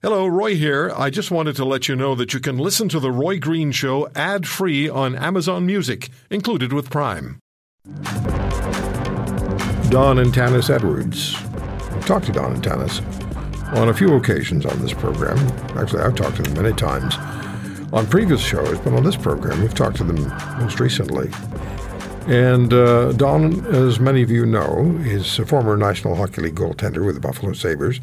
Hello, Roy here. I just wanted to let you know that you can listen to The Roy Green Show ad free on Amazon Music, included with Prime. Don and Tannis Edwards. I've talked to Don and Tannis on a few occasions on this program. Actually, I've talked to them many times on previous shows, but on this program, we've talked to them most recently. And uh, Don, as many of you know, is a former National Hockey League goaltender with the Buffalo Sabres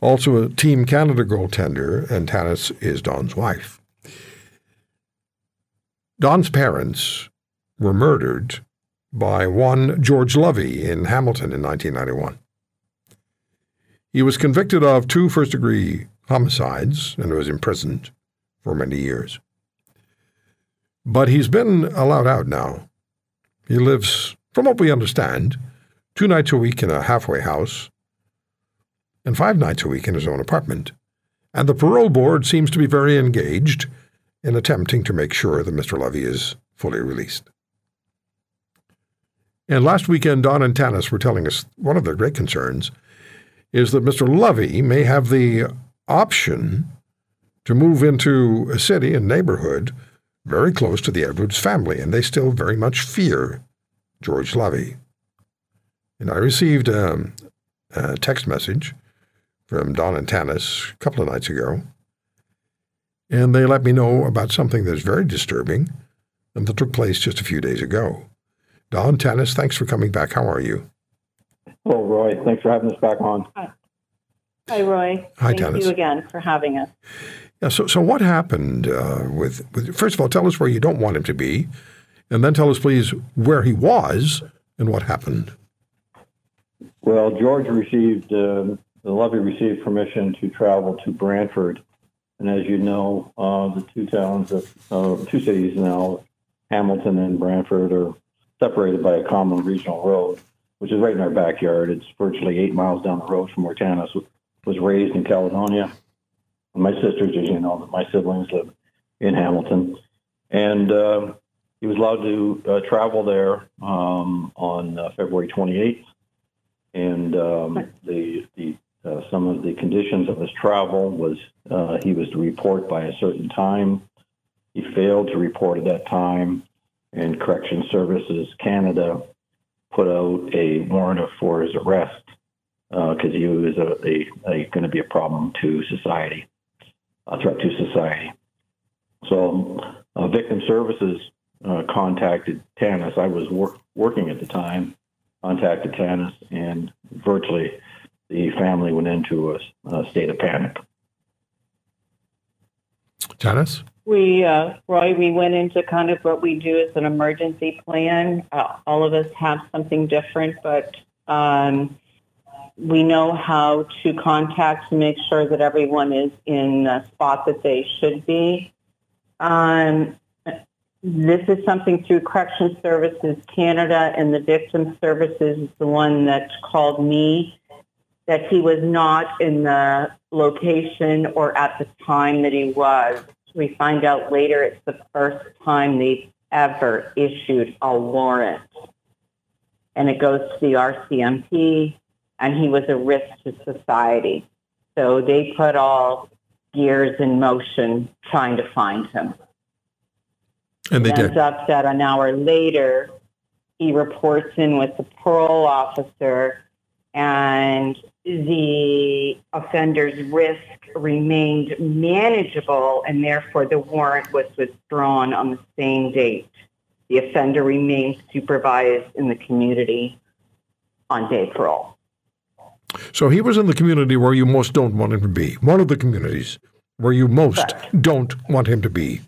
also a Team Canada goaltender, and Tannis is Don's wife. Don's parents were murdered by one George Lovie in Hamilton in 1991. He was convicted of two first degree homicides and was imprisoned for many years. But he's been allowed out now. He lives, from what we understand, two nights a week in a halfway house and five nights a week in his own apartment, and the parole board seems to be very engaged in attempting to make sure that Mr. Lovie is fully released. And last weekend, Don and Tannis were telling us one of their great concerns is that Mr. Lovie may have the option to move into a city and neighborhood very close to the Edwards family, and they still very much fear George Lovie. And I received um, a text message from Don and Tannis a couple of nights ago. And they let me know about something that's very disturbing and that took place just a few days ago. Don Tannis, thanks for coming back. How are you? Hello, Roy. Thanks for having us back on. Hi, Roy. Hi, Thank Tannis. you again for having us. Yeah. So, so what happened uh, with, with? First of all, tell us where you don't want him to be, and then tell us, please, where he was and what happened. Well, George received, uh, the Lovie received permission to travel to Brantford. And as you know, uh, the two towns, of, uh, two cities now, Hamilton and Brantford, are separated by a common regional road, which is right in our backyard. It's virtually eight miles down the road from where Tanis was raised in Caledonia. My sisters, as you know, my siblings live in Hamilton. And uh, he was allowed to uh, travel there um, on uh, February 28th and um, the the uh, some of the conditions of his travel was uh, he was to report by a certain time. He failed to report at that time, and Correction Services Canada put out a warrant for his arrest because he was a, a, a going to be a problem to society, a threat to society. So, uh, Victim Services uh, contacted Tannis. I was work, working at the time contacted Tannis, and virtually the family went into a, a state of panic. Tannis? We, uh, Roy, we went into kind of what we do as an emergency plan. Uh, all of us have something different, but um, we know how to contact to make sure that everyone is in a spot that they should be. Um, this is something through Correction Services Canada, and the Victim Services is the one that called me that he was not in the location or at the time that he was. We find out later it's the first time they've ever issued a warrant. And it goes to the RCMP, and he was a risk to society. So they put all gears in motion trying to find him. And they It did. ends up that an hour later, he reports in with the parole officer, and the offender's risk remained manageable, and therefore the warrant was withdrawn on the same date. The offender remains supervised in the community on day parole. So he was in the community where you most don't want him to be. One of the communities where you most Correct. don't want him to be,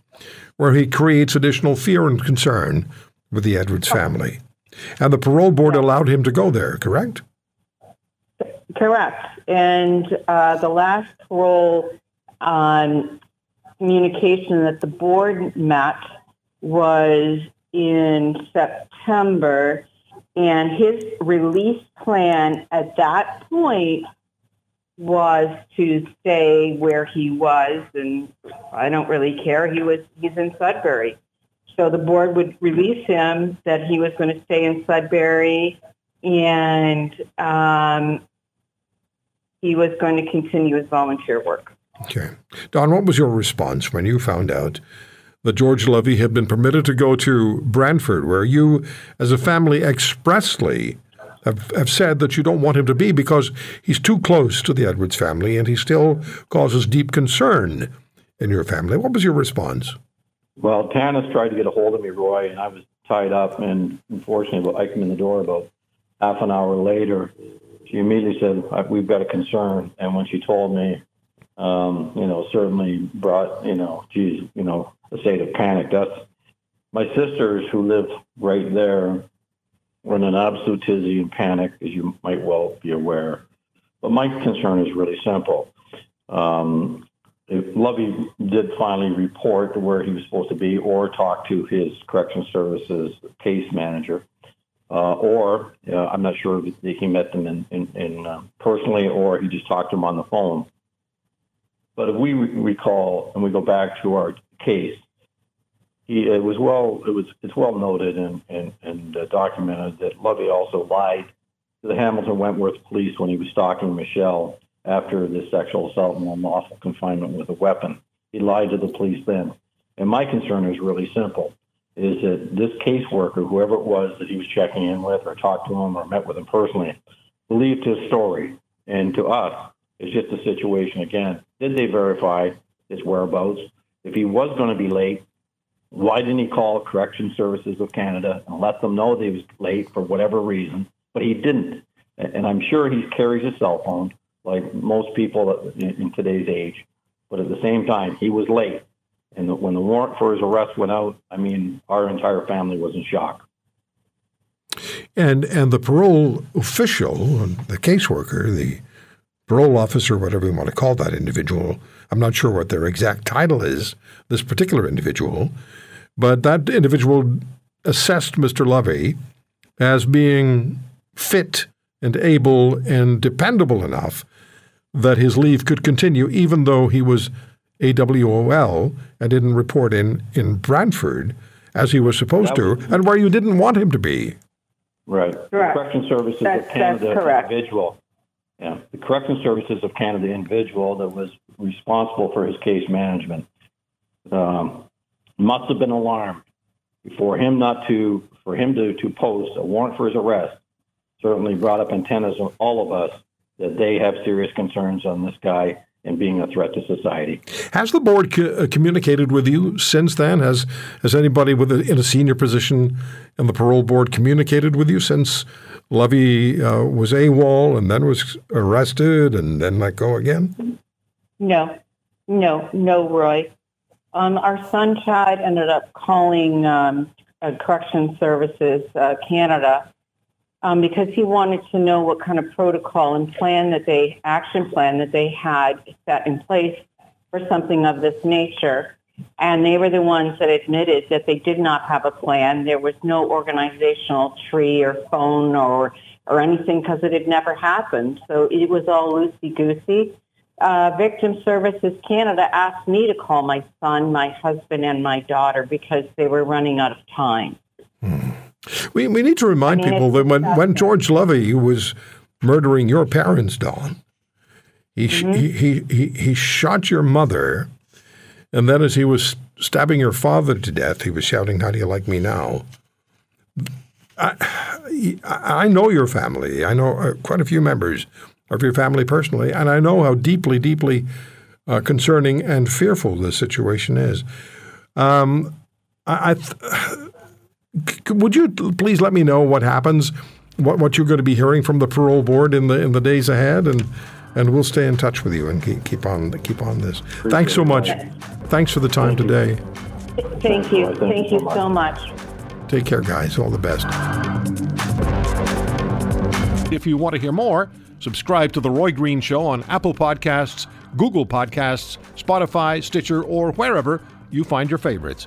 where he creates additional fear and concern with the Edwards family. And the parole board allowed him to go there, correct? Correct. And uh, the last parole um, communication that the board met was in September, and his release plan at that point was to stay where he was, and I don't really care. He was he's in Sudbury, so the board would release him that he was going to stay in Sudbury, and um, he was going to continue his volunteer work. Okay. Don, what was your response when you found out that George Lovie had been permitted to go to Brantford, where you, as a family, expressly have, have said that you don't want him to be because he's too close to the Edwards family and he still causes deep concern in your family? What was your response? Well, Tannis tried to get a hold of me, Roy, and I was tied up. And unfortunately, I came in the door about half an hour later. She immediately said, "We've got a concern." And when she told me, um, you know, certainly brought, you know, geez, you know, a state of panic. That's my sisters who live right there were in an absolute tizzy and panic, as you might well be aware. But my concern is really simple. Um, if Lovie did finally report where he was supposed to be or talk to his correction services case manager, uh, or uh, I'm not sure if he met them in, in, in uh, personally or he just talked to them on the phone. But if we recall and we go back to our case, he it was well it was it's well noted and and, and uh, documented that Lovie also lied to the Hamilton Wentworth police when he was stalking Michelle after the sexual assault and unlawful confinement with a weapon. He lied to the police then. And my concern is really simple is that this caseworker, whoever it was that he was checking in with or talked to him or met with him personally, believed his story. And to us, it's just a situation again. Did they verify his whereabouts? If he was going to be late, why didn't he call Correction Services of Canada and let them know that he was late for whatever reason? But he didn't. And I'm sure he carries a cell phone like most people in today's age. But at the same time, he was late. And when the warrant for his arrest went out, I mean, our entire family was in shock. And and the parole official, the caseworker, the parole officer, whatever you want to call that individual, I'm not sure what their exact title is, this particular individual, but that individual assessed Mr. Lovie as being fit and able and dependable enough that his leave could continue, even though he was AWOL and didn't report in, in Brantford as he was supposed was, to, and where you didn't want him to be. Right. Correct. Correction Services that's, of Canada individual. Yeah. The Correction Services of Canada individual that was responsible for his case management um, must have been alarmed for him not to for him to, to post a warrant for his arrest certainly brought up antennas on all of us that they have serious concerns on this guy and being a threat to society. Has the board co- uh, communicated with you since then? Has has anybody with a, in a senior position in the parole board communicated with you since Lovie uh, was AWOL and then was arrested and then let go again? No, no, no, Roy. Um, our son Chad ended up calling um, uh, Correction Services uh, Canada um, because he wanted to know what kind of protocol and plan that they, action plan that they had set in place for something of this nature. And they were the ones that admitted that they did not have a plan. There was no organizational tree or phone or, or anything because it had never happened. So it was all loosey-goosey. Uh, Victim Services Canada asked me to call my son, my husband, and my daughter because they were running out of time. Hmm. We, we need to remind I mean, people that when, when George Lovie was murdering your parents, Don, he, mm-hmm. he, he, he, shot your mother, and then as he was stabbing your father to death, he was shouting, How do you like me now? I, I know your family. I know uh, quite a few members of your family personally, and I know how deeply, deeply uh, concerning and fearful this situation is. Um, I, I would you please let me know what happens, what, what you're going to be hearing from the parole board in the in the days ahead, and and we'll stay in touch with you and keep, keep on keep on this. Appreciate Thanks so much. Thanks for the time Thank today. Thank you. Thank, Thank you so much. Take care, guys. All the best. If you want to hear more, subscribe to The Roy Green Show on Apple Podcasts, Google Podcasts, Spotify, Stitcher, or wherever you find your favorites.